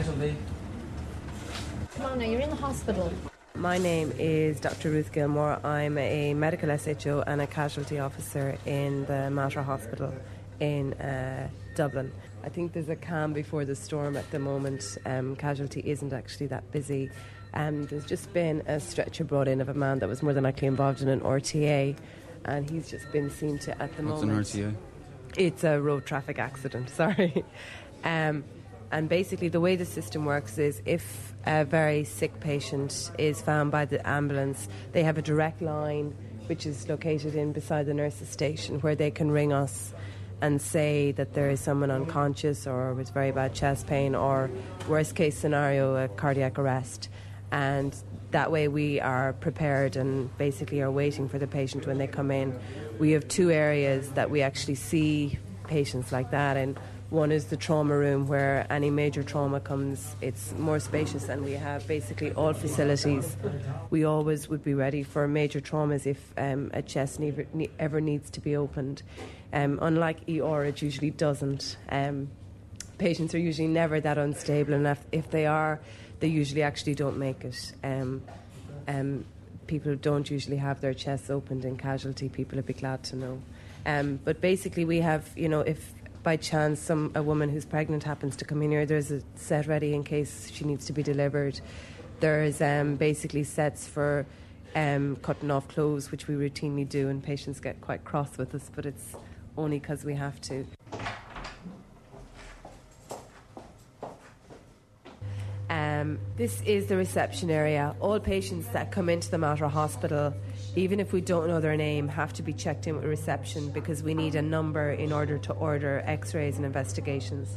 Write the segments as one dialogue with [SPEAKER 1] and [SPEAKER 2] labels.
[SPEAKER 1] Casualty.
[SPEAKER 2] Come you're in the hospital.
[SPEAKER 3] My name is Dr. Ruth Gilmore. I'm a medical SHO and a casualty officer in the Mater Hospital in uh, Dublin. I think there's a calm before the storm at the moment. Um, casualty isn't actually that busy. Um, there's just been a stretcher brought in of a man that was more than likely involved in an RTA, and he's just been seen to at the
[SPEAKER 4] What's
[SPEAKER 3] moment.
[SPEAKER 4] an RTA?
[SPEAKER 3] It's a road traffic accident, sorry. Um, and basically, the way the system works is if a very sick patient is found by the ambulance, they have a direct line which is located in beside the nurse's station where they can ring us and say that there is someone unconscious or with very bad chest pain or worst case scenario a cardiac arrest. And that way we are prepared and basically are waiting for the patient when they come in. We have two areas that we actually see patients like that and one is the trauma room where any major trauma comes. It's more spacious and we have basically all facilities. We always would be ready for major traumas if um, a chest never, ne- ever needs to be opened. Um, unlike ER, it usually doesn't. Um, patients are usually never that unstable, and if, they are, they usually actually don't make it. Um, um, people don't usually have their chests opened in casualty. People would be glad to know. Um, but basically, we have, you know, if by chance some a woman who's pregnant happens to come in here, there's a set ready in case she needs to be delivered. There's um, basically sets for um, cutting off clothes, which we routinely do, and patients get quite cross with us, but it's only because we have to. Um, this is the reception area. All patients that come into the Mater Hospital, even if we don't know their name, have to be checked in with reception because we need a number in order to order x rays and investigations.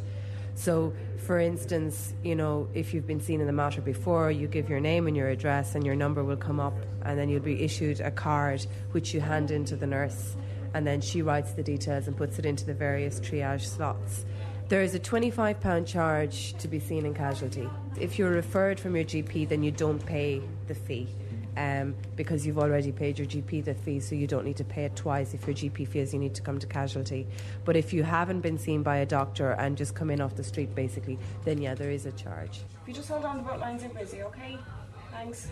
[SPEAKER 3] So, for instance, you know, if you've been seen in the Mater before, you give your name and your address, and your number will come up, and then you'll be issued a card which you hand in to the nurse, and then she writes the details and puts it into the various triage slots. There is a £25 charge to be seen in casualty. If you're referred from your GP, then you don't pay the fee um, because you've already paid your GP the fee, so you don't need to pay it twice if your GP feels you need to come to casualty. But if you haven't been seen by a doctor and just come in off the street, basically, then yeah, there is a charge.
[SPEAKER 5] If you just hold on, the boat lines are busy, okay? Thanks.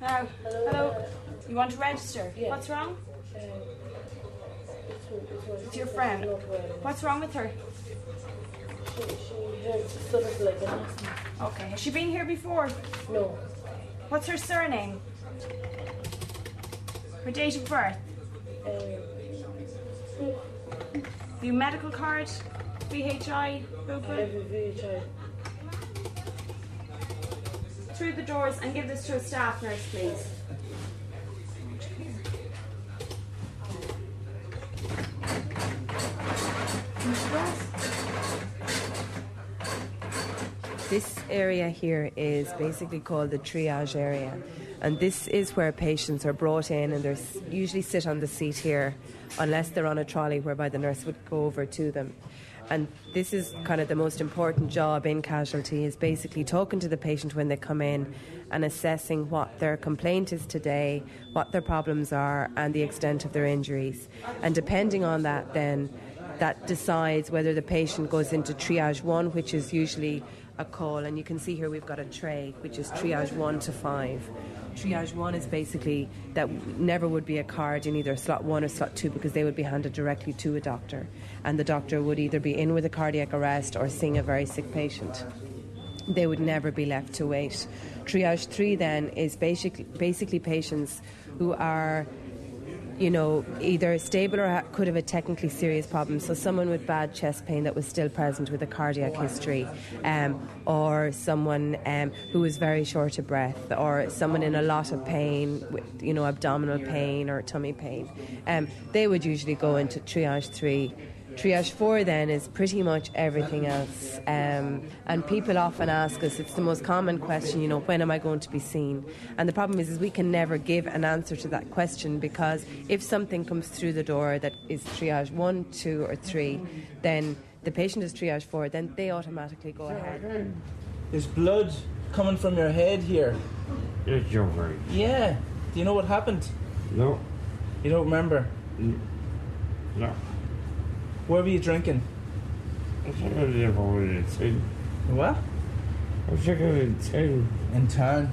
[SPEAKER 5] Now, hello. You want to register?
[SPEAKER 6] Yeah.
[SPEAKER 5] What's wrong?
[SPEAKER 6] Uh,
[SPEAKER 5] It's your friend. What's wrong with her?
[SPEAKER 6] She, she has sort of like an asthma.
[SPEAKER 5] Okay. Has she been here before?
[SPEAKER 6] No.
[SPEAKER 5] What's her surname? Her date of birth?
[SPEAKER 6] Uh,
[SPEAKER 5] The medical card? VHI?
[SPEAKER 6] VHI.
[SPEAKER 5] Through the doors and give this to a staff nurse, please.
[SPEAKER 3] This area here is basically called the triage area, and this is where patients are brought in and they usually sit on the seat here, unless they're on a trolley, whereby the nurse would go over to them. And this is kind of the most important job in casualty is basically talking to the patient when they come in and assessing what their complaint is today, what their problems are, and the extent of their injuries. And depending on that, then that decides whether the patient goes into triage one, which is usually a call, and you can see here we've got a tray, which is triage one to five. Triage one is basically that never would be a card in either slot one or slot two because they would be handed directly to a doctor, and the doctor would either be in with a cardiac arrest or seeing a very sick patient. They would never be left to wait. Triage three then is basically basically patients who are you know, either stable or could have a technically serious problem. So, someone with bad chest pain that was still present with a cardiac history, um, or someone um, who was very short of breath, or someone in a lot of pain, with, you know, abdominal pain or tummy pain. Um, they would usually go into triage three. Triage four then is pretty much everything else. Um, and people often ask us, it's the most common question, you know, when am I going to be seen? And the problem is, is we can never give an answer to that question because if something comes through the door that is triage one, two, or three, then the patient is triage four, then they automatically go ahead.
[SPEAKER 1] There's blood coming from your head here.
[SPEAKER 7] It's your right.
[SPEAKER 1] Yeah. Do you know what happened?
[SPEAKER 7] No,
[SPEAKER 1] You don't remember?
[SPEAKER 7] no.
[SPEAKER 1] Where were you drinking?
[SPEAKER 7] I I the thing.
[SPEAKER 1] What?
[SPEAKER 4] I'm checking in town.
[SPEAKER 1] In town.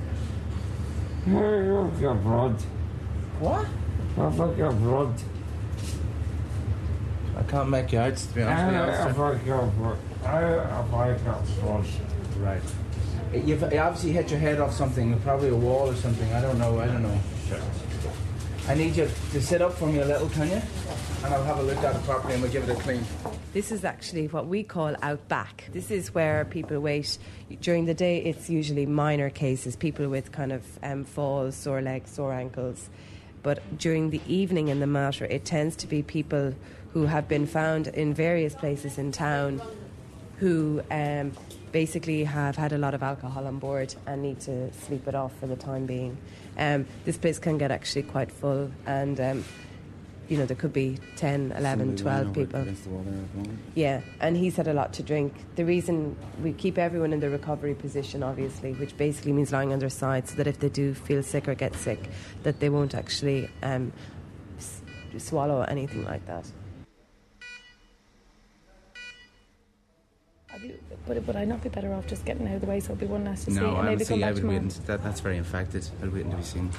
[SPEAKER 4] I've got blood.
[SPEAKER 1] What?
[SPEAKER 4] I've got blood.
[SPEAKER 1] I can't make you out, to be honest with you.
[SPEAKER 4] I've got blood. I've got blood.
[SPEAKER 1] Right. You've you obviously hit your head off something, probably a wall or something. I don't know. I don't know. Sure. I need you to sit up for me a little, can you? And I'll have a look at it properly and we'll give it a clean.
[SPEAKER 3] This is actually what we call out back. This is where people wait. During the day, it's usually minor cases, people with kind of um, falls, sore legs, sore ankles. But during the evening in the Mater, it tends to be people who have been found in various places in town who um, basically have had a lot of alcohol on board and need to sleep it off for the time being. Um, this place can get actually quite full, and um, you know there could be 10, 11, 12 people. Yeah, and he's had a lot to drink. The reason we keep everyone in the recovery position, obviously, which basically means lying on their side, so that if they do feel sick or get sick, that they won't actually um, s- swallow anything like that.
[SPEAKER 5] I'd but would I not be better off just getting out of the way so it'll be one less to see
[SPEAKER 7] No,
[SPEAKER 5] and
[SPEAKER 7] I
[SPEAKER 5] maybe
[SPEAKER 7] would
[SPEAKER 5] come
[SPEAKER 7] see. I
[SPEAKER 5] back
[SPEAKER 7] would wait. until- That, that's very infected. I'd wait until we seen.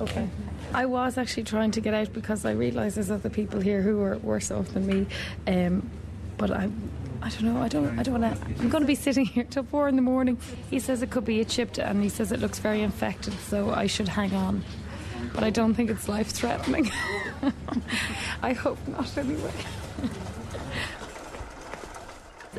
[SPEAKER 5] Okay. I was actually trying to get out because I realise there's other people here who are worse off than me. Um, but I, I don't know. I don't. I don't want to. I'm going to be sitting here till four in the morning. He says it could be a chipped, and he says it looks very infected, so I should hang on. But I don't think it's life threatening. I hope not, anyway.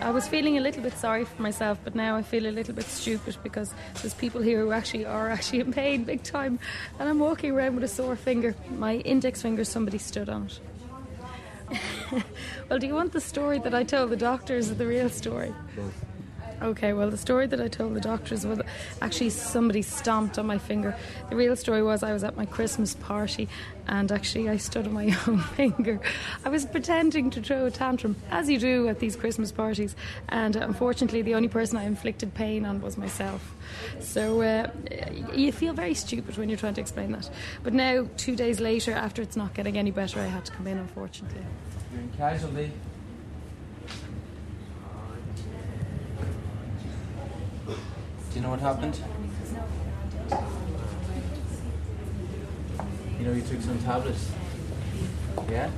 [SPEAKER 5] I was feeling a little bit sorry for myself, but now I feel a little bit stupid because there's people here who actually are actually in pain big time, and I'm walking around with a sore finger. My index finger, somebody stood on it. well, do you want the story that I told the doctors or the real story? Okay, well, the story that I told the doctors was actually somebody stomped on my finger. The real story was I was at my Christmas party and actually I stood on my own finger. I was pretending to throw a tantrum, as you do at these Christmas parties, and unfortunately, the only person I inflicted pain on was myself. So uh, you feel very stupid when you're trying to explain that. But now, two days later, after it's not getting any better, I had to come in, unfortunately.
[SPEAKER 1] You're in casualty. Do you know what happened? You know you took some tablets. Yeah?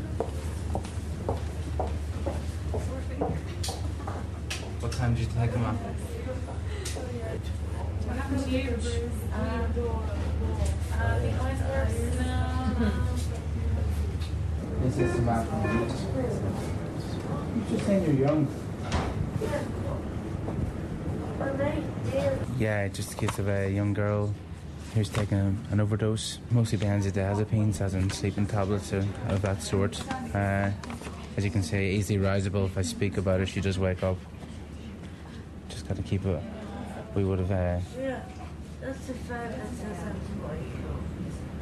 [SPEAKER 1] What time did you take them at?
[SPEAKER 5] What happened to you?
[SPEAKER 1] This is some afternoon. You just saying you're young.
[SPEAKER 7] Yeah, just a case of a young girl who's taken an overdose, mostly benzodiazepines, as in sleeping tablets of, of that sort. Uh, as you can see, easily risable. If I speak about it, she does wake up. Just got to keep it. We would have. Uh,
[SPEAKER 6] Yeah, that's the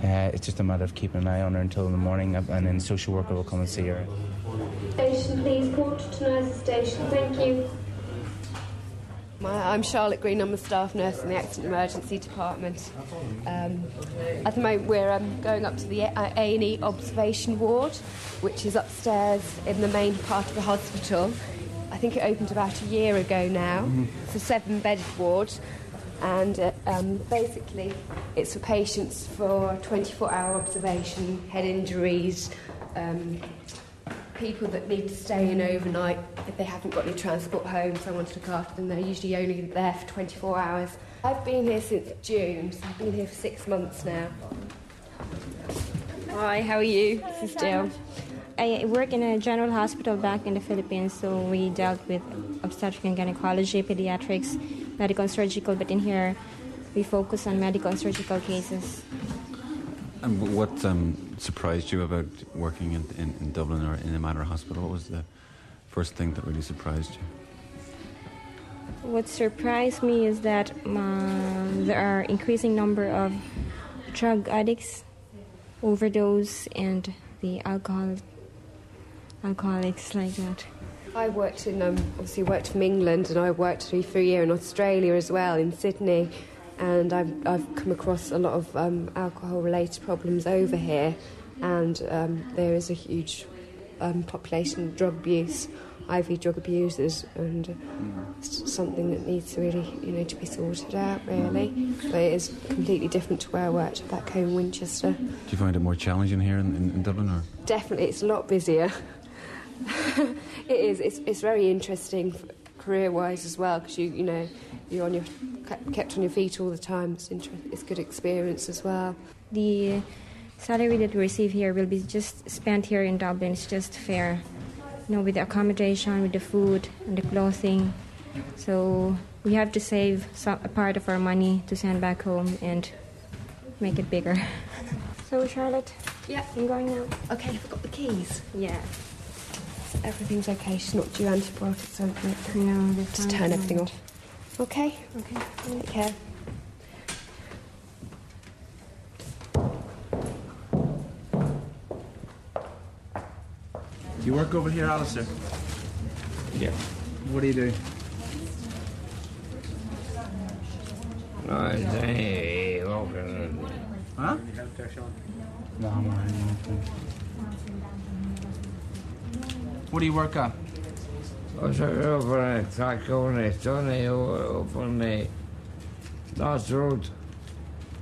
[SPEAKER 7] uh, it's just a matter of keeping an eye on her until the morning, and then social worker will come and see her.
[SPEAKER 8] Station, please. Port to Nurses Station. Thank you.
[SPEAKER 9] I'm Charlotte Green. I'm a staff nurse in the Accident Emergency Department. Um, at the moment, we're um, going up to the A and E observation ward, which is upstairs in the main part of the hospital. I think it opened about a year ago now. It's a seven-bedded ward, and uh, um, basically, it's for patients for 24-hour observation, head injuries. People that need to stay in overnight if they haven't got any transport home, someone to look after them. They're usually only there for 24 hours. I've been here since June, so I've been here for six months now. Hi, how are you? This is Jill.
[SPEAKER 10] I work in a general hospital back in the Philippines, so we dealt with obstetric and gynecology, pediatrics, medical and surgical, but in here we focus on medical and surgical cases.
[SPEAKER 11] And what um, surprised you about working in, in, in Dublin or in the Mater Hospital? What was the first thing that really surprised you?
[SPEAKER 10] What surprised me is that uh, there are increasing number of drug addicts, overdose, and the alcohol alcoholics like that.
[SPEAKER 9] I worked in, um, obviously worked from England and I worked for a year in Australia as well, in Sydney. And I've, I've come across a lot of um, alcohol related problems over here. And um, there is a huge um, population of drug abuse IV drug abusers, and it's something that needs to really, you know, to be sorted out. Really, but it is completely different to where I worked back home in Winchester.
[SPEAKER 11] Do you find it more challenging here in, in, in Dublin, or
[SPEAKER 9] Definitely, it's a lot busier. it is. It's, it's very interesting career-wise as well because you you know you're on your kept- kept on your feet all the time. It's inter- it's good experience as well.
[SPEAKER 10] The salary that we receive here will be just spent here in Dublin. It's just fair, you know, with the accommodation, with the food and the clothing. So we have to save some, a part of our money to send back home and make it bigger. so Charlotte,
[SPEAKER 9] Yeah.
[SPEAKER 10] I'm going now.
[SPEAKER 9] Okay, I forgot the keys.
[SPEAKER 10] Yeah.
[SPEAKER 9] Everything's okay. She's not due antibiotics, or anything.
[SPEAKER 10] No, the
[SPEAKER 9] Just turn everything off. Okay.
[SPEAKER 10] Okay.
[SPEAKER 9] Take care.
[SPEAKER 7] Do you work over here, Alistair?
[SPEAKER 4] Yeah.
[SPEAKER 7] What do you do?
[SPEAKER 4] No, it's hey, walking.
[SPEAKER 7] Huh? No, I'm alright. What do you work at?
[SPEAKER 4] I was over at Tacone, Tony, over on the last road.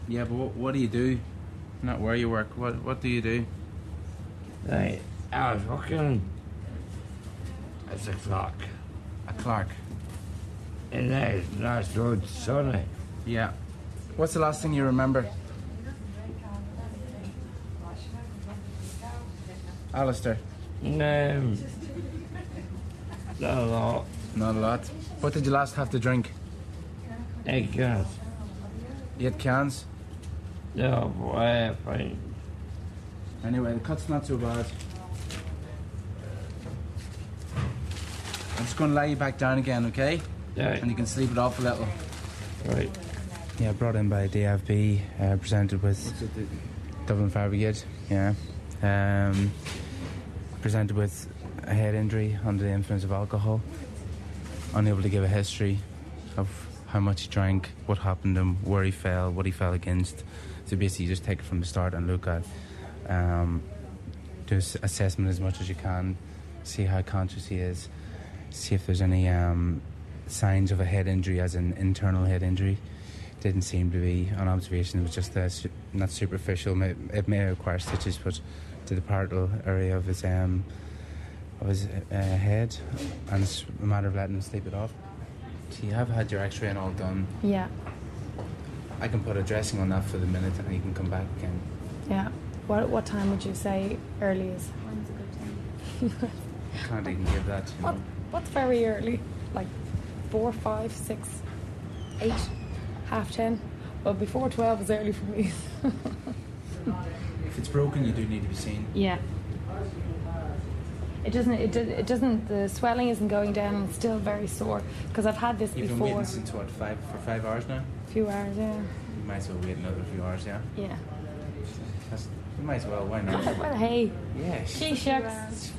[SPEAKER 7] Yeah, but what, what do you do? Not where you work. What What do you do?
[SPEAKER 4] Right. I was working as a clock
[SPEAKER 7] A clerk.
[SPEAKER 4] in the last road, Sonny. Eh?
[SPEAKER 7] Yeah. What's the last thing you remember? Alistair.
[SPEAKER 4] Um, not a lot.
[SPEAKER 7] Not a lot. What did you last have to drink?
[SPEAKER 4] Eight cans.
[SPEAKER 7] Eight cans.
[SPEAKER 4] Yeah, boy, fine.
[SPEAKER 7] Anyway, the cut's not too bad. I'm just going to lay you back down again, okay?
[SPEAKER 4] Yeah.
[SPEAKER 7] And you can sleep it off a little.
[SPEAKER 4] Right.
[SPEAKER 1] Yeah, brought in by DFB, uh, presented with Dublin Fire Brigade. Yeah, um, presented with a head injury under the influence of alcohol. Unable to give a history of how much he drank, what happened to him, where he fell, what he fell against. So basically, you just take it from the start and look at, um, do assessment as much as you can, see how conscious he is, see if there's any um, signs of a head injury, as an internal head injury didn't seem to be on observation. It was just su- not superficial. It may require stitches, but to the parietal area of his um, of his uh, head, and it's a matter of letting him sleep it off. So you have had your X-ray and all done.
[SPEAKER 5] Yeah,
[SPEAKER 1] I can put a dressing on that for the minute, and you can come back again.
[SPEAKER 5] yeah. What what time would you say early is? When's a good time?
[SPEAKER 1] Can't even give that. You
[SPEAKER 5] What
[SPEAKER 1] know.
[SPEAKER 5] what's very early? Like four, five, six, eight, half ten. Well, before twelve is early for me.
[SPEAKER 1] If it's broken, you do need to be seen.
[SPEAKER 5] Yeah. It doesn't. It, do, it doesn't. The swelling isn't going down. and It's still very sore because I've had this
[SPEAKER 1] You've been waiting since what five for five hours now.
[SPEAKER 5] A few hours. Yeah.
[SPEAKER 1] You might as well wait another few hours. Yeah.
[SPEAKER 5] Yeah.
[SPEAKER 1] That's, you might as well. Why not?
[SPEAKER 5] Well, hey.
[SPEAKER 1] Yeah.
[SPEAKER 5] She shucks.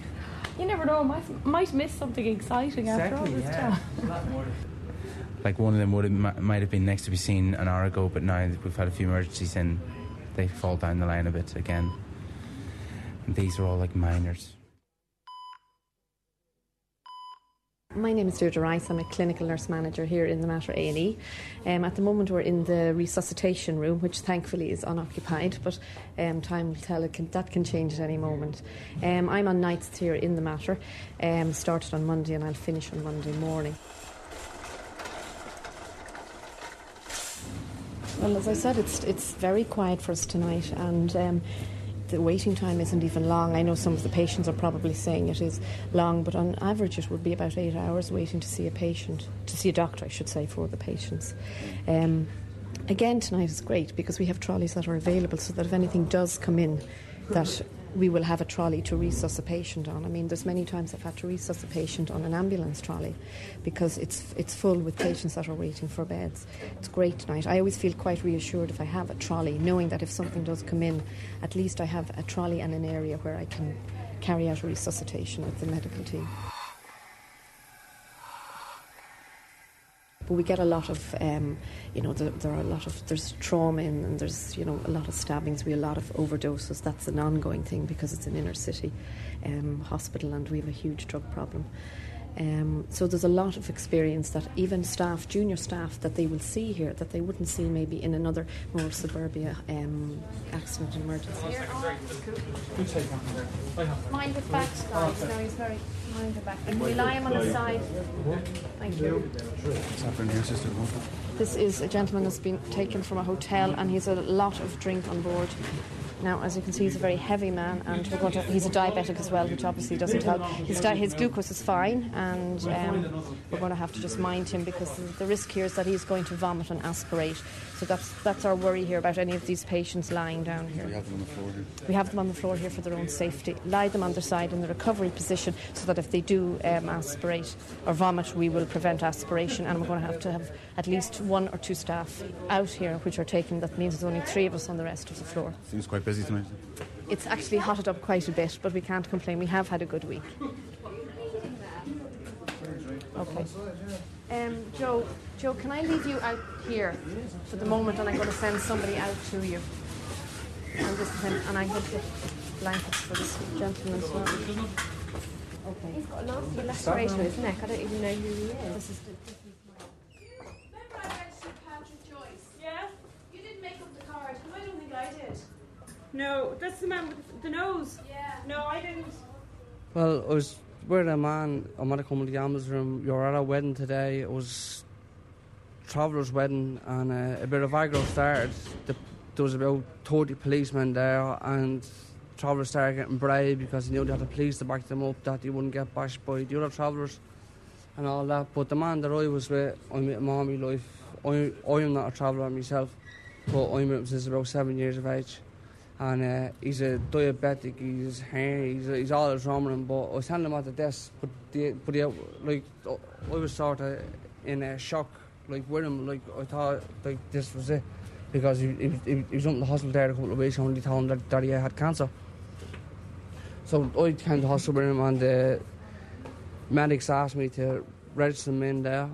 [SPEAKER 5] You never know. Might might miss something exciting after all this
[SPEAKER 1] yeah.
[SPEAKER 5] time.
[SPEAKER 1] Like one of them would have, might have been next to be seen an hour ago, but now we've had a few emergencies in, they fall down the line a bit again. And these are all like minors.
[SPEAKER 2] My name is Deirdre Rice. I'm a clinical nurse manager here in the Mater A&E. Um, at the moment, we're in the resuscitation room, which thankfully is unoccupied, but um, time will tell. Can, that can change at any moment. Um, I'm on nights here in the Mater. Um, started on Monday, and I'll finish on Monday morning. Well, as I said, it's it's very quiet for us tonight, and um, the waiting time isn't even long. I know some of the patients are probably saying it is long, but on average, it would be about eight hours waiting to see a patient, to see a doctor, I should say, for the patients. Um, again, tonight is great because we have trolleys that are available, so that if anything does come in, that we will have a trolley to resuscitate a patient on. I mean, there's many times I've had to resuscitate a patient on an ambulance trolley because it's it's full with patients that are waiting for beds. It's great tonight. I always feel quite reassured if I have a trolley, knowing that if something does come in, at least I have a trolley and an area where I can carry out a resuscitation with the medical team. But we get a lot of, um, you know, there, there are a lot of, there's trauma in, and there's, you know, a lot of stabbings, we have a lot of overdoses. That's an ongoing thing because it's an inner city um, hospital and we have a huge drug problem. Um, so there's a lot of experience that even staff, junior staff, that they will see here that they wouldn't see maybe in another more suburbia um, accident emergency.
[SPEAKER 12] Mind his back, guys. No, he's very. Mind the back. Can we lie him on his side? Thank you.
[SPEAKER 11] What's happening here, sister?
[SPEAKER 2] This is a gentleman that's been taken from a hotel and he's a lot of drink on board. Now, as you can see, he's a very heavy man, and to, he's a diabetic as well, which obviously doesn't help. His, di- his glucose is fine, and um, we're going to have to just mind him because the risk here is that he's going to vomit and aspirate. So that's that's our worry here about any of these patients lying down here.
[SPEAKER 11] We have them on the floor here.
[SPEAKER 2] We have them on the floor here for their own safety. Lie them on their side in the recovery position so that if they do um, aspirate or vomit, we will prevent aspiration. And we're going to have to have at least one or two staff out here which are taken. That means there's only three of us on the rest of the floor.
[SPEAKER 11] Seems quite busy tonight.
[SPEAKER 2] It's actually hotted up quite a bit, but we can't complain. We have had a good week. Okay. Um, Joe, Joe, can I leave you out here for the moment, and I'm going to send somebody out to you. And this is him, and I have the blankets for this gentleman as well. Okay.
[SPEAKER 9] He's got a nasty laceration on his neck. I don't even know who he is.
[SPEAKER 2] This is the different mic. Remember I read Sir Patrick Joyce?
[SPEAKER 13] Yeah? You didn't make up the card. I don't think I did. No, that's the man with the nose. Yeah. No, I didn't.
[SPEAKER 14] Well, I was with a man. I'm at a company gambles room. You're at a wedding today. It was traveller's wedding, and uh, a bit of aggro started. The, there was about 30 policemen there, and travellers started getting brave because they knew they had the police to back them up, that they wouldn't get bashed by the other travellers and all that. But the man that I was with, I met him all my life. I, I am not a traveller myself, but I'm with him since about seven years of age. And uh, he's a diabetic, he's hairy, he's, he's all wrong. But I was telling him at the desk, but, the, but the, like, I was sort of in a shock, like with him, like I thought like this was it. Because he, he, he, was in the hospital there a couple of weeks and they told him that, that he had cancer. So I came to hospital with him and the medics asked me to register him in there.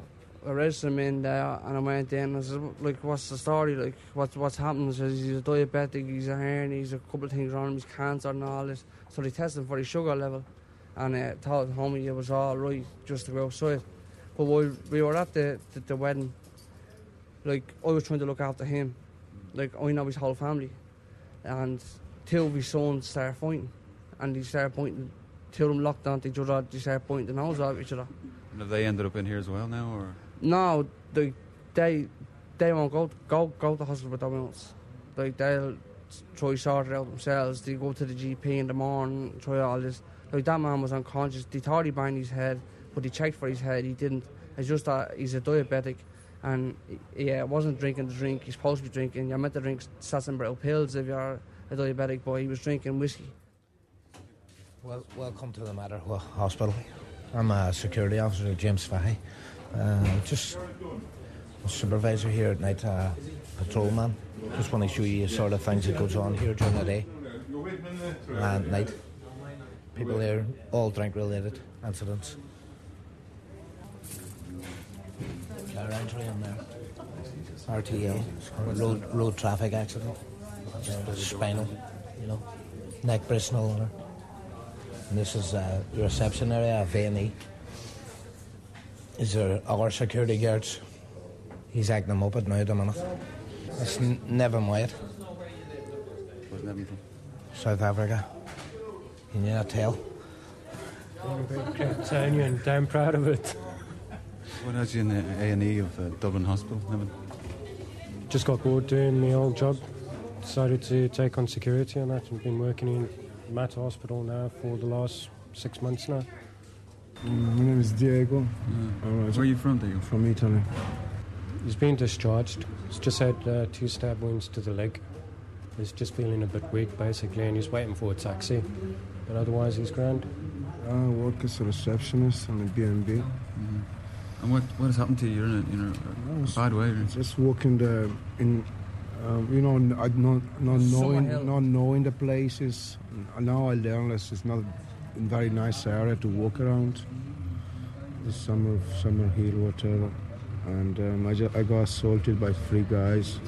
[SPEAKER 14] I registered him in there and I went in I said, like, what's the story? Like, what's, what's happened? He says he's a diabetic, he's a hernia, he's a couple of things wrong, him, he's cancer and all this. So they tested him for his sugar level and uh, told homie it was all right just to go outside. But while we were at the, the, the wedding, like, I was trying to look after him. Like, I know his whole family. And two of his sons started fighting and they started pointing, two of them locked onto each other, they started pointing the nose at each other.
[SPEAKER 11] And have they ended up in here as well now, or
[SPEAKER 14] No, they they they won't go go go to the hospital with wounds. Like they'll try sort it out themselves. They go to the GP in the morning, try all this. Like that man was unconscious. They thought he banged his head, but he checked for his head. He didn't. It's just that he's a diabetic, and yeah, wasn't drinking the drink he's supposed to be drinking. You're meant to drink Sassenbrittle pills if you're a diabetic, but he was drinking whiskey.
[SPEAKER 15] Well, welcome to the Mater Hospital. I'm a security officer, James Fahy. Uh, just a supervisor here at night, uh, patrolman. Just want to show you sort of things that goes on here during the day and night. People here, all drink-related incidents. Car entry in there. RTA, road, road traffic accident, spinal, you know, neck bristle. Or, and this is uh, the reception area A&E. Is there our security guards? He's acting them up at now the minute. It's N- Nevin White,
[SPEAKER 11] was Nevin from?
[SPEAKER 15] South Africa. You not tell?
[SPEAKER 16] telling you, and damn proud of it.
[SPEAKER 11] What has you in the A and E of uh, Dublin Hospital, Nevin?
[SPEAKER 16] Just got bored doing my old job. Decided to take on security and that, and been working in Mater Hospital now for the last six months now.
[SPEAKER 17] My name is Diego.
[SPEAKER 11] Where are you from, Diego?
[SPEAKER 17] From Italy.
[SPEAKER 16] He's been discharged. He's just had uh, two stab wounds to the leg. He's just feeling a bit weak, basically, and he's waiting for a taxi. But otherwise, he's grand.
[SPEAKER 17] I work as a receptionist on the B&B.
[SPEAKER 11] Mm-hmm. And what what has happened to you? You're in a, you know, a bad way.
[SPEAKER 17] Just walking the in, um, you know, n- I not not knowing
[SPEAKER 11] Summerhill.
[SPEAKER 17] not knowing the places. And now I learn that it's not a very nice area to walk around. The summer summer hill, whatever. And um, I, ju- I got assaulted by three guys,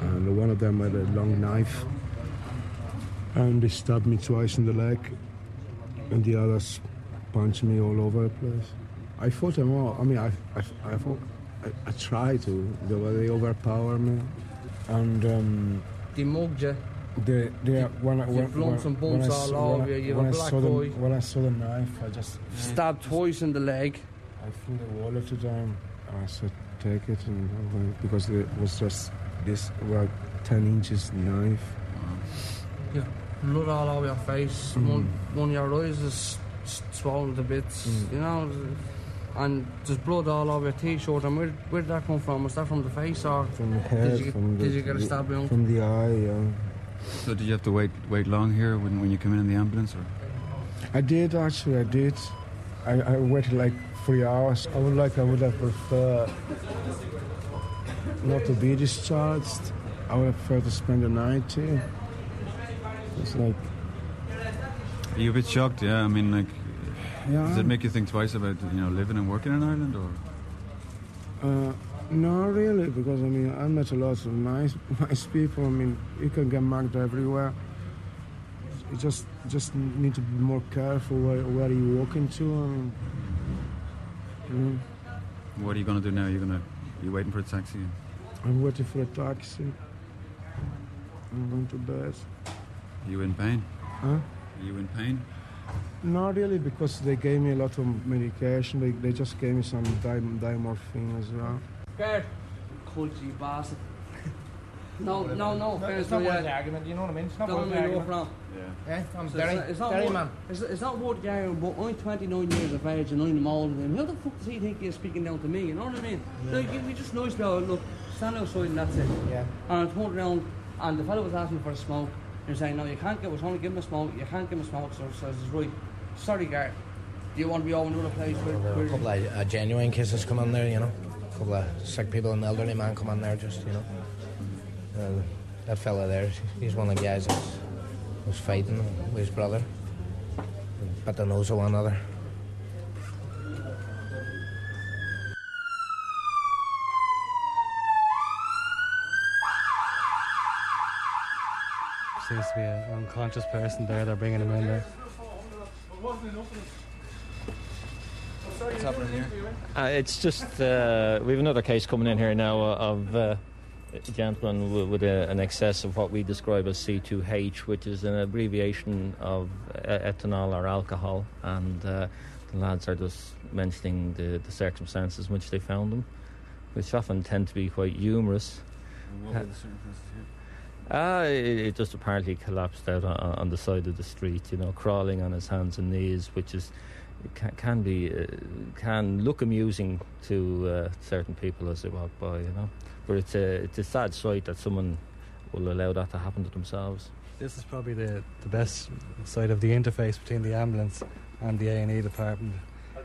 [SPEAKER 17] and one of them had a long knife, and they stabbed me twice in the leg, and the others punched me all over the place. I fought them all. I mean, I, I, I, fought, I, I tried to. They, they overpower me. And um,
[SPEAKER 14] They mugged you.
[SPEAKER 17] they, they, when, I- when,
[SPEAKER 14] blown
[SPEAKER 17] when,
[SPEAKER 14] some
[SPEAKER 17] when, I,
[SPEAKER 14] bolts
[SPEAKER 17] s-
[SPEAKER 14] all
[SPEAKER 17] when,
[SPEAKER 14] over
[SPEAKER 17] I,
[SPEAKER 14] you, you
[SPEAKER 17] when,
[SPEAKER 14] black
[SPEAKER 17] saw the, when I saw the knife, I just
[SPEAKER 14] Stabbed twice in the leg.
[SPEAKER 17] I threw the wallet to them. I said, take it. And because it was just this about 10 inches knife.
[SPEAKER 14] You've blood all over your face.
[SPEAKER 17] Mm.
[SPEAKER 14] One, one of your eyes is swollen to bits.
[SPEAKER 17] Mm.
[SPEAKER 14] You know, and there's blood all over your t-shirt. And where, where did that come from? Was that from the face or
[SPEAKER 17] From the head,
[SPEAKER 14] did you,
[SPEAKER 17] from the,
[SPEAKER 14] you get a stab wound?
[SPEAKER 17] From the eye, yeah.
[SPEAKER 11] So did you have to wait wait long here when, when you came in in the ambulance? Or?
[SPEAKER 17] I did actually. I did. I, I waited like three hours. I would like. I would have preferred not to be discharged. I would have preferred to spend the night here. It's like
[SPEAKER 11] Are you a bit shocked? Yeah, I mean, like,
[SPEAKER 17] Yeah.
[SPEAKER 11] does it make you think twice about you know living and working in Ireland, or?
[SPEAKER 17] uh, no, really, because I mean I met a lot of nice, nice people. I mean you can get mugged everywhere. You just just need to be more careful where where you walk into. I mean, you know,
[SPEAKER 11] What are you going to do now? You're to you waiting for a taxi?
[SPEAKER 17] I'm waiting for a taxi. I'm going to bed.
[SPEAKER 11] Are you in pain?
[SPEAKER 17] Huh?
[SPEAKER 11] Are you in pain?
[SPEAKER 17] Not really, because they gave me a lot of medication. They, they just gave me some di- diamorphine as well.
[SPEAKER 14] Guard. Culty bastard. No, no, no.
[SPEAKER 1] No, it's not worth
[SPEAKER 14] you.
[SPEAKER 1] the argument, you know what I mean? It's not
[SPEAKER 14] Don't
[SPEAKER 1] worth the
[SPEAKER 14] make it
[SPEAKER 1] argument.
[SPEAKER 14] up
[SPEAKER 1] Yeah. Yeah, I'm
[SPEAKER 14] So
[SPEAKER 1] Derry,
[SPEAKER 14] it's not, it's not
[SPEAKER 1] Derry
[SPEAKER 14] worth,
[SPEAKER 1] man.
[SPEAKER 14] It's, it's not worth the argument, but I'm 29 years of age and I'm older than him. How the fuck does he think he's speaking down to me? You know what I mean? Like, you- we just nice to look, stand outside and that's it.
[SPEAKER 1] Yeah.
[SPEAKER 14] And I turned around and the fellow was asking for a smoke. He was saying, no, you can't give us, only give him a smoke, you can't give him a smoke. So I says, right, sorry, guard. Do you want to be over in another place?
[SPEAKER 15] Were
[SPEAKER 14] where
[SPEAKER 15] a couple of uh, genuine cases come in there, you know. A couple of sick people and elderly man come in there, just you know. Uh, that fella there, he's one of the guys that was, fighting with his brother. Bit the nose of one another.
[SPEAKER 18] Seems to be an unconscious person there. They're bringing him in there.
[SPEAKER 11] What's happening here?
[SPEAKER 19] Uh, it's just uh, we have another case coming in here now uh, of uh, a gentleman with a, an excess of what we describe as C2H, which is an abbreviation of uh, ethanol or alcohol, and uh, the lads are just mentioning the, the circumstances in which they found him, which often tend to be quite humorous.
[SPEAKER 11] What were the circumstances here?
[SPEAKER 19] Ah, it, it just apparently collapsed out on, on the side of the street, you know, crawling on his hands and knees, which is can, can be uh, can look amusing to uh, certain people as they walk by, you know. But it's a it's a sad sight that someone will allow that to happen to themselves.
[SPEAKER 18] This is probably the, the best side of the interface between the ambulance and the A&E department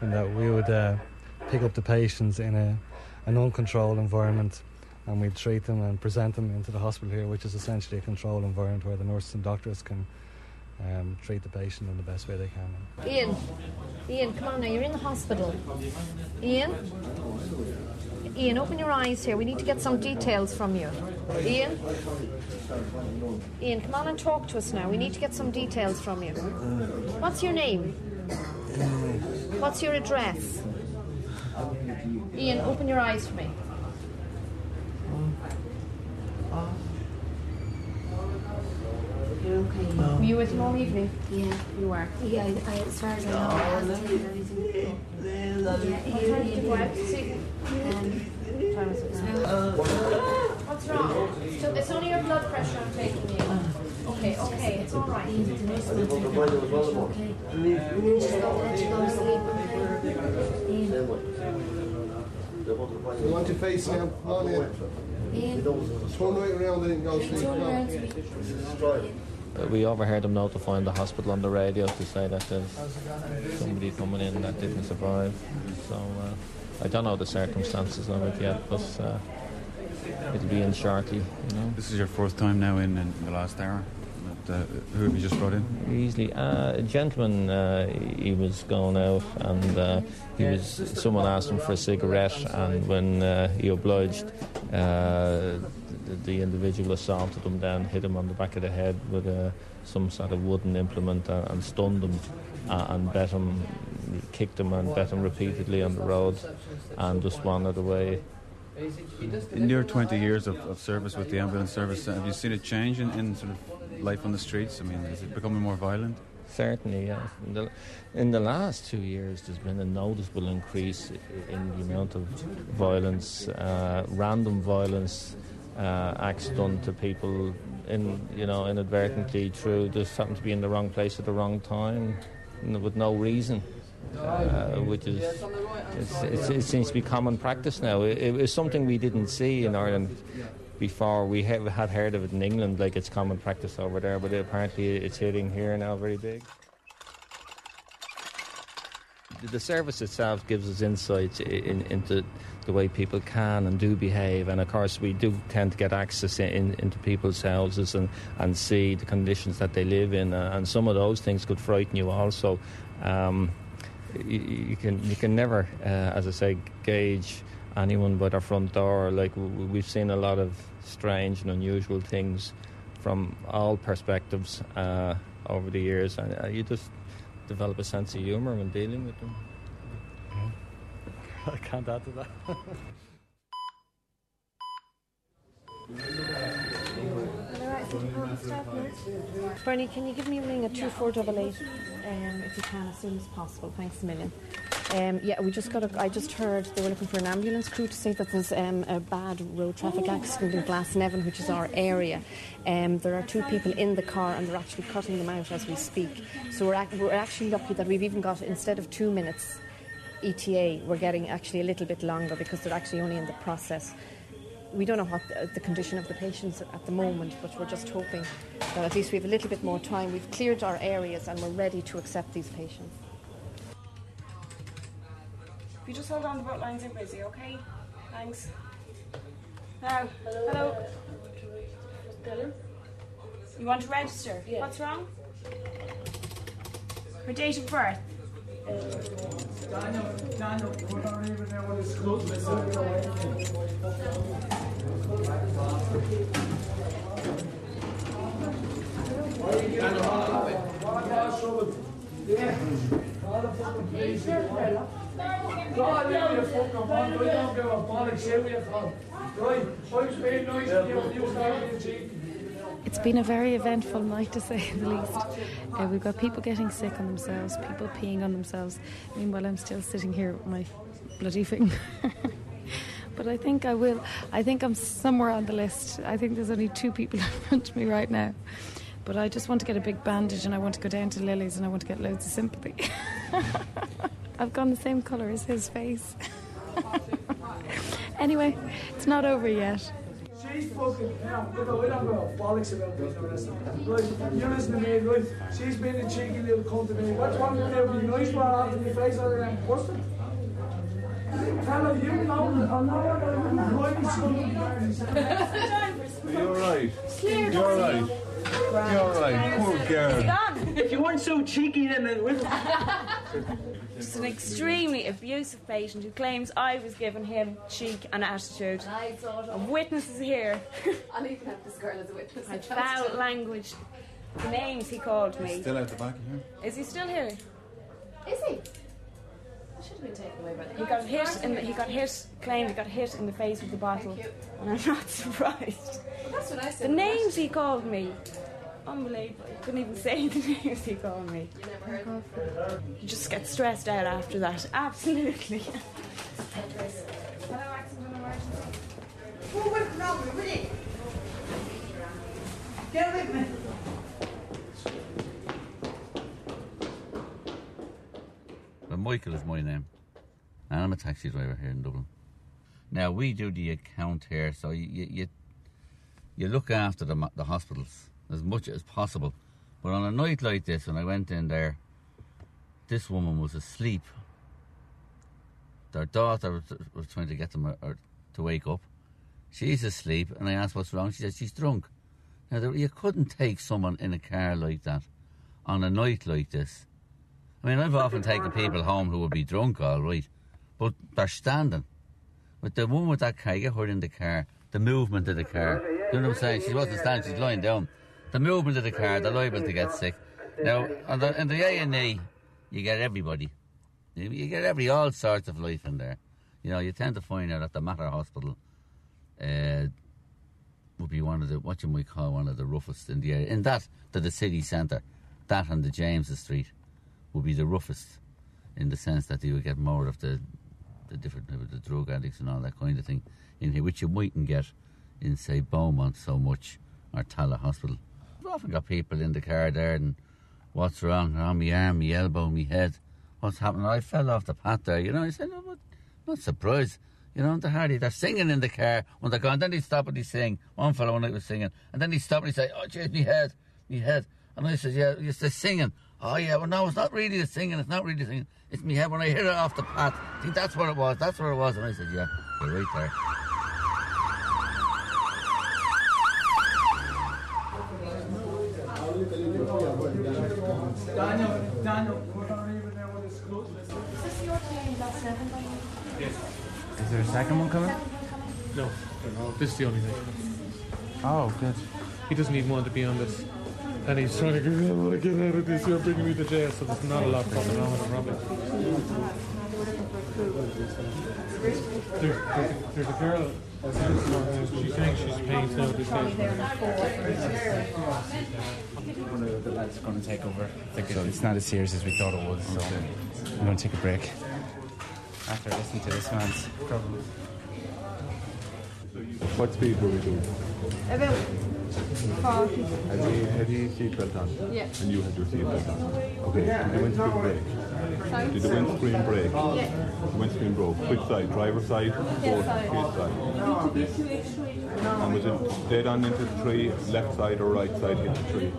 [SPEAKER 18] in that we would uh, pick up the patients in a, an uncontrolled environment and we'd treat them and present them into the hospital here, which is essentially a controlled environment where the nurses and doctors can um, treat the patient in the best way they can.
[SPEAKER 2] Ian, Ian, come on now, you're in the hospital. Ian? Ian, open your eyes here. We need to get some details from you. Ian? Ian, come on and talk to us now. We need to get some details from you. What's your name? What's your address? Ian, open your eyes for me.
[SPEAKER 10] You're okay.
[SPEAKER 2] Were you with him all evening?
[SPEAKER 10] Yeah.
[SPEAKER 2] You were?
[SPEAKER 10] Yeah, I, I, as far as I know, I haven't seen anything. Yeah,
[SPEAKER 2] What time did you go out see?
[SPEAKER 10] Um,
[SPEAKER 2] Time is it now? What's wrong? So it's only your blood pressure I'm taking you. Okay, okay, it's all right.
[SPEAKER 10] Okay. Just go, let you go to sleep, okay?
[SPEAKER 20] You want your face now? Come on in.
[SPEAKER 10] Ian.
[SPEAKER 20] Turn right around and go sleep.
[SPEAKER 10] Turn
[SPEAKER 20] Come
[SPEAKER 10] around
[SPEAKER 20] on.
[SPEAKER 10] to me.
[SPEAKER 19] Uh, we overheard them notifying the hospital on the radio to say that there's somebody coming in that didn't survive. So uh, I don't know the circumstances of it yet, but uh, it'll be in shortly. You know.
[SPEAKER 11] This is your fourth time now in, in the last hour. Uh, who have you just brought in?
[SPEAKER 19] Easily, uh, a gentleman. Uh, he was going out, and uh, he was. Someone asked him for a cigarette, and when uh, he obliged, uh, the, the individual assaulted him, then hit him on the back of the head with some sort of wooden implement and, and stunned him uh, and bet him, kicked him and bet him repeatedly on the road and just wandered away.
[SPEAKER 11] In your 20 years of, of service with the ambulance service, have you seen a change in, in sort of life on the streets? I mean, is it becoming more violent?
[SPEAKER 19] Certainly, yes. In the, in the last two years, there's been a noticeable increase in the amount of violence, uh, random violence, uh, acts done to people in you know inadvertently through just happen to be in the wrong place at the wrong time with no reason. Uh, which is it's, it's, it seems to be common practice now. It, it was something we didn't see in Ireland before. We have, had heard of it in England, like it's common practice over there, but apparently it's hitting here now very big. The service itself gives us insights in, into the way people can and do behave, and of course we do tend to get access in, into people's houses and, and see the conditions that they live in, uh, and some of those things could frighten you also. Um, you, you, can you can never, uh, as I say, gauge anyone by their front door. Like we've seen a lot of strange and unusual things from all perspectives uh, over the years, and uh, you just develop a sense of humour when dealing with them.
[SPEAKER 18] I can't add to that.
[SPEAKER 2] Bernie, can you give me a ring at 2488 um, if you can as soon as possible? Thanks a million. Um, yeah, we just got. A, I just heard they were looking for an ambulance crew to say that there's um, a bad road traffic accident in Glasnevin, which is our area. Um, there are two people in the car, and they're actually cutting them out as we speak. So we're, ac- we're actually lucky that we've even got instead of two minutes ETA, we're getting actually a little bit longer because they're actually only in the process. We don't know what the, the condition of the patients at the moment, but we're just hoping that at least we have a little bit more time. We've cleared our areas and we're ready to accept these patients.
[SPEAKER 13] If you just hold on, the boat lines are busy, okay? Thanks. Now, hello.
[SPEAKER 6] Hello.
[SPEAKER 13] You want to register?
[SPEAKER 6] Yeah.
[SPEAKER 13] What's wrong? Her date of birth? Daniel.
[SPEAKER 5] It's been a very eventful night to say the least. Uh, we've got people getting sick on themselves, people peeing on themselves. Meanwhile, I'm still sitting here with my bloody finger. but I think I will. I think I'm somewhere on the list. I think there's only two people in front of me right now. But I just want to get a big bandage and I want to go down to Lily's and I want to get loads of sympathy. I've gone the same colour as his face. anyway, it's not over yet.
[SPEAKER 21] She's fucking now. Look, I don't know bollocks about being arrested. Right, you listen to me, right? She's been a cheeky little cunt to me. What's wrong with you? Be nice man after me face other than. Tell her you know that I know what I'm right,
[SPEAKER 12] You're right. You're right. You're right. Poor girl.
[SPEAKER 21] If you weren't so cheeky, then it would.
[SPEAKER 13] Just an extremely abusive patient who claims I was giving him cheek and attitude.
[SPEAKER 22] I thought
[SPEAKER 13] of witnesses here.
[SPEAKER 22] I'll even have this girl as a witness.
[SPEAKER 13] I foul language. The names he called me.
[SPEAKER 11] Still out the back here.
[SPEAKER 13] Is he still here?
[SPEAKER 22] Is he? I should have been taken away by the
[SPEAKER 13] He got hit. In the, he got hit. Claimed he got hit in the face with the bottle, and I'm not surprised.
[SPEAKER 22] Well, that's what I said.
[SPEAKER 13] The names he called me. Unbelievable. I couldn't even say the names he called me.
[SPEAKER 22] You never heard of
[SPEAKER 13] You just get stressed out after that. Absolutely.
[SPEAKER 22] Hello, accident and emergency.
[SPEAKER 23] Who went wrong with it? Get with me.
[SPEAKER 24] Well, Michael is my name. And I'm a taxi driver here in Dublin. Now, we do the account here, so you, you, you, look after the, the hospitals as much as possible. But on a night like this, when I went in there, this woman was asleep. Their daughter was, trying to get them uh, or, to wake up. She's asleep, and I asked what's wrong. She said she's drunk. Now, you couldn't take someone in a car like that on a night like this. I mean, I've often taken people home who would be drunk, all right, but they're standing. But the woman with that car, you get her in the car, the movement of the car, you know what I'm saying? She wasn't standing, she's lying down. the movement of the car, they're liable to get sick. Now, on the, in the A and E, you get everybody. You, get every all sorts of life in there. You know, you tend to find out at the Mater Hospital uh, would be one of the what you might call one of the roughest in the area. In that, to the city centre, that and the James Street would be the roughest in the sense that you would get more of the the different the drug addicts and all that kind of thing in here, which you mightn't get in say Beaumont so much or Tallaght Hospital. We've often got people in the car there and what's wrong? On my arm, my elbow, my head. What's happening? I fell off the path there, you know. I said, no, but not surprised. You know, the Hardy, they're singing in the car when they're gone. Then they stop and they sing. One fellow when I was singing. And then he stopped and he said, Oh, jeez, my head, my head. And I said, Yeah, it's the singing. Oh, yeah, well, no, it's not really the singing. It's not really the singing. It's me head. When I hit it off the path, I think that's what it was. That's what it was. And I said, Yeah, you're right there.
[SPEAKER 1] Daniel, Daniel. Is there a second one coming?
[SPEAKER 25] No, no, this is the only thing.
[SPEAKER 1] Oh, good.
[SPEAKER 25] He doesn't even want to be on this. And he's trying to get, I want to get out of this, you're bringing me to jail, so there's not a lot going on with him, probably. There's, there's, a- there's a girl, she's saying she's paying now this station.
[SPEAKER 1] One of the lads going to take over. I think it's not as serious as we thought it was, so I'm going to take a break. After listening to this man's problem.
[SPEAKER 12] What speed were we doing?
[SPEAKER 6] About 40.
[SPEAKER 12] Had he, had he seatbelt on?
[SPEAKER 6] Yeah.
[SPEAKER 12] And you had your seatbelt on? Okay, did the windscreen break?
[SPEAKER 6] Sorry?
[SPEAKER 12] Did the windscreen break?
[SPEAKER 6] Yeah.
[SPEAKER 12] The windscreen broke. Which side? Driver side?
[SPEAKER 6] Side.
[SPEAKER 12] his side?
[SPEAKER 6] Need to be two.
[SPEAKER 12] And was it dead on into the tree, left side or right side hit the tree?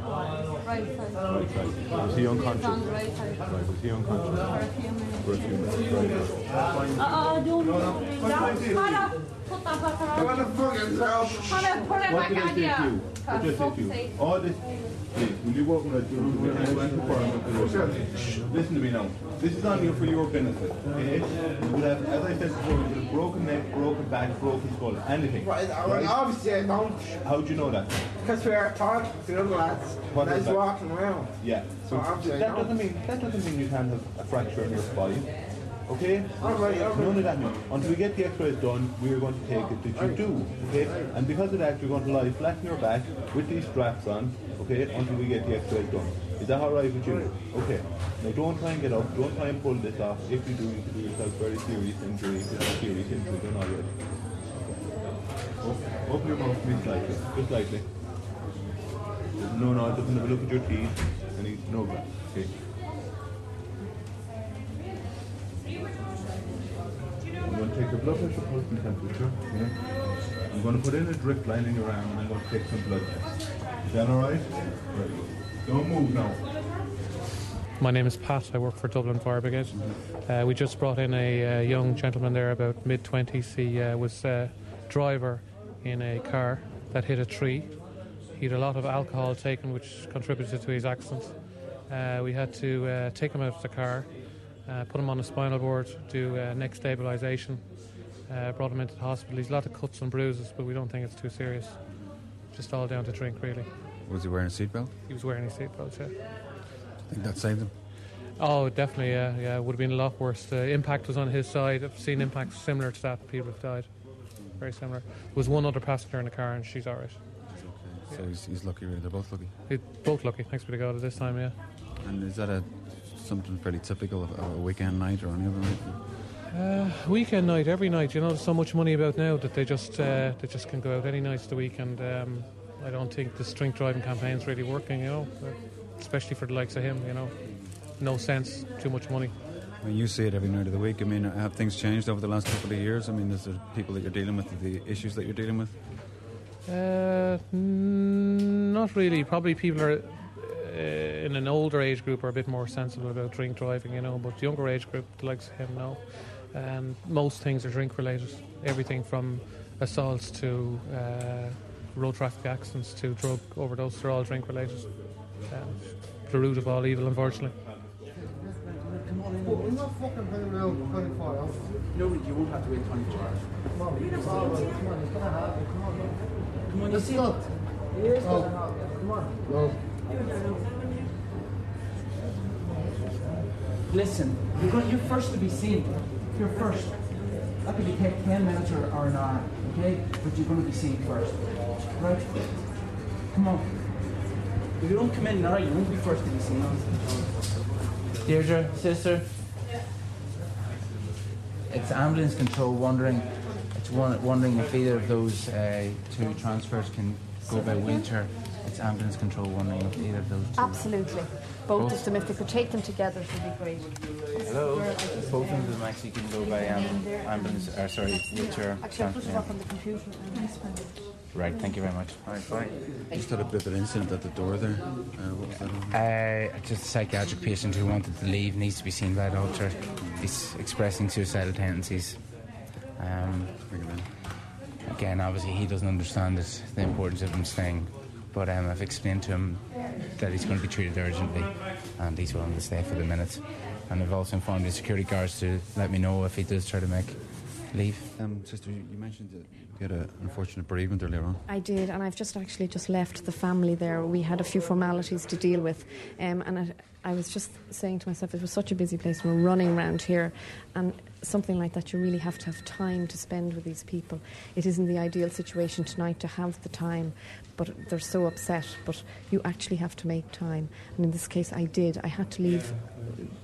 [SPEAKER 6] Right side.
[SPEAKER 12] Right side. Was he unconscious?
[SPEAKER 6] on the right side.
[SPEAKER 12] Right, was he unconscious?
[SPEAKER 6] For a few minutes.
[SPEAKER 12] For a few minutes, right.
[SPEAKER 6] Uh, uh, don't. Don't. Hannah, put that back around.
[SPEAKER 12] What that? Did I say to
[SPEAKER 6] you.
[SPEAKER 12] What did I say to you? All this, please, will you work with us? Listen to me now. This is only for your benefit, okay? You have, as I said before, you would have broken neck, broken back, broken skull, anything.
[SPEAKER 26] Right, well, obviously I don't.
[SPEAKER 12] How do you know that?
[SPEAKER 26] Because we are talking to the lads.
[SPEAKER 12] What
[SPEAKER 26] lads
[SPEAKER 12] is that?
[SPEAKER 26] walking around.
[SPEAKER 12] Yeah.
[SPEAKER 26] So I
[SPEAKER 12] that doesn't mean that doesn't mean you can't have a fracture in your spine. Okay?
[SPEAKER 26] All right, all right.
[SPEAKER 12] None of that. Until we get the x-rays done, we are going to take it that you do. Okay? And because of that, you're going to lie flat on your back with these straps on, okay, until we get the x-rays done. Is that alright with you? Okay. Now don't try and get up, don't try and pull this off. If you do, you could do yourself very serious injury, if you have serious injury done already. Open- Open your mouth me slightly, just slightly. No, no, it doesn't have a look at your teeth. And no, breath. okay. I'm going to take your blood pressure, pulse and temperature. Yeah? I'm going to put in a drip lining around and I'm going to take some blood tests. Is that alright? Right. Don't move now.
[SPEAKER 25] My name is Pat. I work for Dublin Fire Brigade. Uh, we just brought in a uh, young gentleman there, about mid 20s. He uh, was a driver in a car that hit a tree. He had a lot of alcohol taken, which contributed to his accident. Uh, we had to uh, take him out of the car, uh, put him on a spinal board, do uh, neck stabilisation, uh, brought him into the hospital. He's a lot of cuts and bruises, but we don't think it's too serious. Just all down to drink, really.
[SPEAKER 11] Was he wearing a seatbelt?
[SPEAKER 25] He was wearing his seatbelt, yeah.
[SPEAKER 11] I think that saved him.
[SPEAKER 25] Oh, definitely, yeah, yeah. It would have been a lot worse. The impact was on his side. I've seen impacts similar to that. People have died. Very similar. There was one other passenger in the car, and she's all right.
[SPEAKER 11] So he's, he's lucky, really. They're both lucky.
[SPEAKER 25] They're both lucky. Thanks be to God at this time, yeah.
[SPEAKER 11] And is that a something fairly typical of a weekend night or any other night?
[SPEAKER 25] Uh, weekend night, every night. You know, there's so much money about now that they just uh, they just can go out any night of the week, and um, I don't think this drink driving campaign's really working. You know, uh, especially for the likes of him. You know, no sense, too much money.
[SPEAKER 11] I mean, you see it every night of the week. I mean, have things changed over the last couple of years? I mean, is there people that you're dealing with, the issues that you're dealing with?
[SPEAKER 25] Uh, mm, not really. Probably people are in an older age group are a bit more sensible about drink driving, you know. But younger age group, the likes of him, no. And most things are drink related. Everything from assaults to uh, road traffic accidents to drug overdose, they're all drink related. Um, the root of all evil, unfortunately.
[SPEAKER 20] We're not fucking playing around 24 hours.
[SPEAKER 1] No, you won't have to wait 24 hours.
[SPEAKER 20] Come on, come on, come on, it's gonna happen. Come on,
[SPEAKER 1] Come on,
[SPEAKER 20] Let's see what.
[SPEAKER 1] Oh. Well, listen, you're, first to be seen. You're first. That could be take 10 minutes or, or hour, okay? But you're going to be seen first. Right? Come on. If you don't come in now, you won't be first to be seen. Deirdre, sister. It's ambulance control wondering, it's wondering if either of those uh, two transfers can go by winter. It's ambulance control wondering if either of those two.
[SPEAKER 2] Absolutely. Both of them, if they could take them together, it would be great.
[SPEAKER 1] Hello. Both of them actually can go by um, ambulance, or sorry, wheelchair.
[SPEAKER 2] Actually, I'll put it up on the computer.
[SPEAKER 1] Right, thank you very much. All right, bye.
[SPEAKER 11] Just had a bit of an incident at the door there. Uh, what was that? all?
[SPEAKER 1] Uh, just a psychiatric patient who wanted to leave needs to be seen by a doctor. He's expressing suicidal tendencies. Um, again, obviously, he doesn't understand it, the importance of him staying. But um, I've explained to him that he's going to be treated urgently and he's willing to stay for the minute. And I've also informed the security guards to let me know if he does try to make leave.
[SPEAKER 11] Um, sister, you you mentioned that you had an unfortunate bereavement earlier on.
[SPEAKER 2] I did, and I've just actually just left the family there. We had a few formalities to deal with, um, and I, I was just saying to myself, it was such a busy place. We're running around here, and something like that, you really have to have time to spend with these people. It isn't the ideal situation tonight to have the time, but they're so upset. But you actually have to make time, and in this case, I did. I had to leave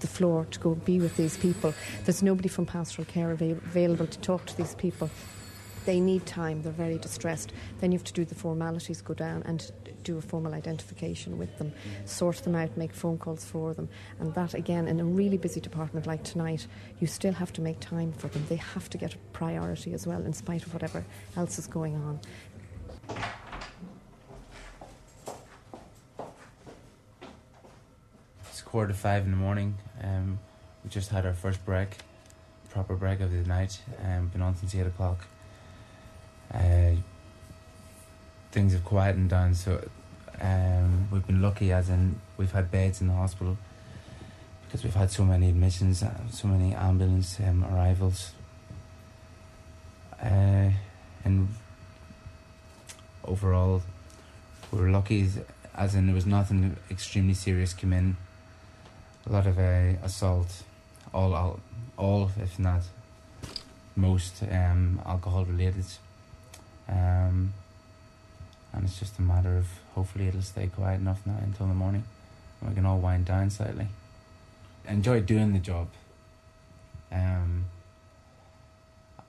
[SPEAKER 2] the floor to go be with these people. There's nobody from pastoral care avail- available to talk to these people they need time, they're very distressed. Then you have to do the formalities, go down and do a formal identification with them, sort them out, make phone calls for them. And that, again, in a really busy department like tonight, you still have to make time for them. They have to get a priority as well, in spite of whatever else is going on.
[SPEAKER 1] It's quarter to five in the morning. Um, we just had our first break, proper break of the night. Um, been on since eight o'clock. Uh, things have quietened down, so um, we've been lucky, as in we've had beds in the hospital because we've had so many admissions, uh, so many ambulance um, arrivals, uh, and overall, we were lucky, as in there was nothing extremely serious come in. A lot of uh, assault, all, all, all, if not most, um, alcohol related. Um, and it's just a matter of hopefully it'll stay quiet enough now until the morning and we can all wind down slightly. Enjoy doing the job. Um,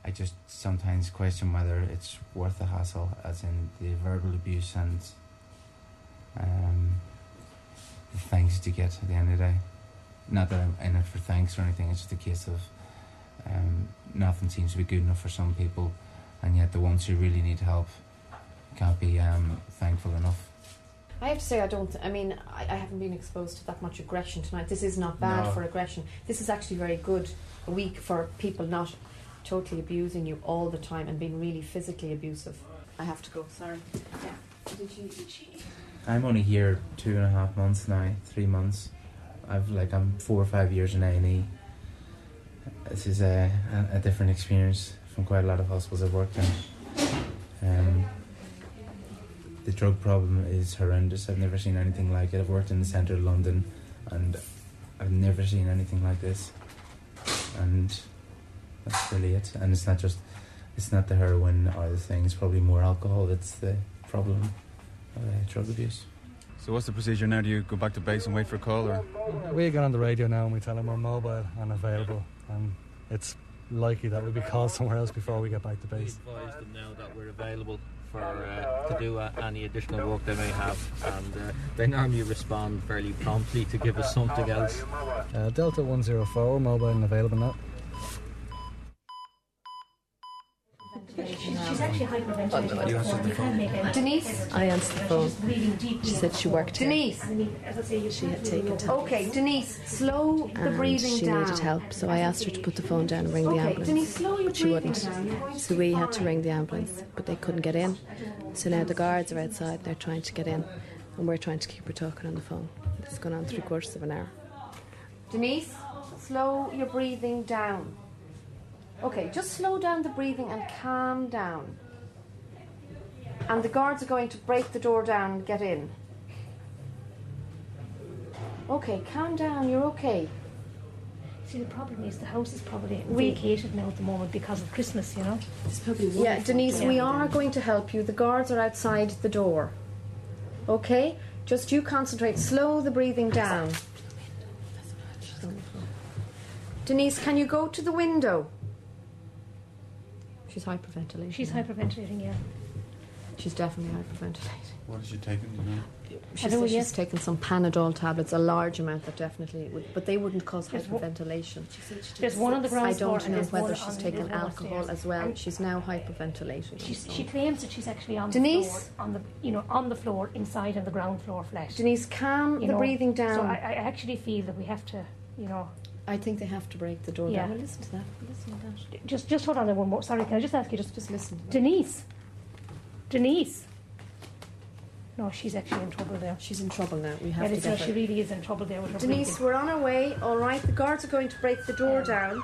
[SPEAKER 1] I just sometimes question whether it's worth the hassle, as in the verbal abuse and um, the thanks you get at the end of the day. Not that I'm in it for thanks or anything, it's just a case of um, nothing seems to be good enough for some people, and yet the ones who really need help can't be um, thankful enough.
[SPEAKER 2] I have to say, I don't. I mean, I, I haven't been exposed to that much aggression tonight. This is not bad
[SPEAKER 1] No.
[SPEAKER 2] for aggression. This is actually very good. A week for people not totally abusing you all the time and being really physically abusive. I have to go. Sorry. Yeah. Did you? Did she?
[SPEAKER 1] I'm only here two and a half months now, three months. I've like I'm four or five years in A and E. This is a, a, a different experience from quite a lot of hospitals I've worked in. Um, the drug problem is horrendous. I've never seen anything like it. I've worked in the centre of London, and I've never seen anything like this. And that's really it. And it's not just, it's not the heroin or the thing. It's probably more alcohol. That's the problem. of Uh, drug abuse.
[SPEAKER 11] So what's the procedure now? Do you go back to base and wait for a call, or
[SPEAKER 18] We get on the radio now and we tell them we're mobile and available, and it's likely that we'll be called somewhere else before we get back to base.
[SPEAKER 19] advise them now that we're available for uh, to do uh, any additional work they may have, and uh, they normally respond fairly promptly to give us something else.
[SPEAKER 18] Uh, Delta 104, mobile and available now.
[SPEAKER 27] She's actually hyperventilating.
[SPEAKER 18] Oh, you answered the
[SPEAKER 27] You can't make out.
[SPEAKER 2] Denise?
[SPEAKER 27] I answered the phone.
[SPEAKER 2] She said she worked here. Denise?
[SPEAKER 27] As she had taken
[SPEAKER 2] Okay, Denise, slow the
[SPEAKER 28] and
[SPEAKER 2] breathing
[SPEAKER 28] she
[SPEAKER 2] down.
[SPEAKER 28] needed help, so I asked her to put the phone down and ring the
[SPEAKER 2] Okay,
[SPEAKER 28] ambulance.
[SPEAKER 2] Denise, slow your
[SPEAKER 28] but she wouldn't.
[SPEAKER 2] down.
[SPEAKER 28] So we had to ring the ambulance, but they couldn't get in. So now the guards are outside, they're trying to get in, and we're trying to keep her talking on the phone. It's gone on three quarters of an hour.
[SPEAKER 2] Denise, slow your breathing down. Okay, just slow down the breathing and calm down. And the guards are going to break the door down and get in. Okay, calm down. You're okay.
[SPEAKER 27] See, the problem is the house is probably vacated now at the moment because of Christmas, you know.
[SPEAKER 2] It's probably Yeah, Denise, we are going to help you. The guards are outside the door. Okay? Just you concentrate. Slow the breathing down. Denise, can you go to the window? She's hyperventilating.
[SPEAKER 27] She's
[SPEAKER 2] now.
[SPEAKER 27] hyperventilating, yeah.
[SPEAKER 2] She's definitely hyperventilating.
[SPEAKER 12] What is she taking? You know?
[SPEAKER 2] She
[SPEAKER 27] I know,
[SPEAKER 2] says
[SPEAKER 27] yes.
[SPEAKER 2] she's taken some Panadol tablets, a large amount that definitely would, but they wouldn't cause
[SPEAKER 27] There's one-
[SPEAKER 2] hyperventilation.
[SPEAKER 27] There's one on the ground
[SPEAKER 2] I don't
[SPEAKER 27] and
[SPEAKER 2] know
[SPEAKER 27] there's
[SPEAKER 2] whether she's taken alcohol as well.
[SPEAKER 27] And-
[SPEAKER 2] She's now hyperventilating.
[SPEAKER 27] She's, she claims that she's actually on
[SPEAKER 2] Denise?
[SPEAKER 27] the floor, on the you know on the floor inside on the ground floor flat.
[SPEAKER 2] Denise, calm
[SPEAKER 27] You
[SPEAKER 2] the
[SPEAKER 27] know,
[SPEAKER 2] breathing down.
[SPEAKER 27] So I, I actually feel that we have to, you know,
[SPEAKER 2] I think they have to break the door
[SPEAKER 27] Yeah.
[SPEAKER 2] down. Well, listen to that. Listen to that.
[SPEAKER 27] just just hold on there one more. Sorry, can I just ask you just
[SPEAKER 2] Just listen.
[SPEAKER 27] Denise, Denise. No, she's actually in trouble there.
[SPEAKER 2] She's in trouble now. We
[SPEAKER 27] Yeah,
[SPEAKER 2] have to
[SPEAKER 27] it's-
[SPEAKER 2] get
[SPEAKER 27] she really is in trouble there with her
[SPEAKER 2] Denise,
[SPEAKER 27] breathing.
[SPEAKER 2] we're on our way. All right, the guards are going to break the door um, down.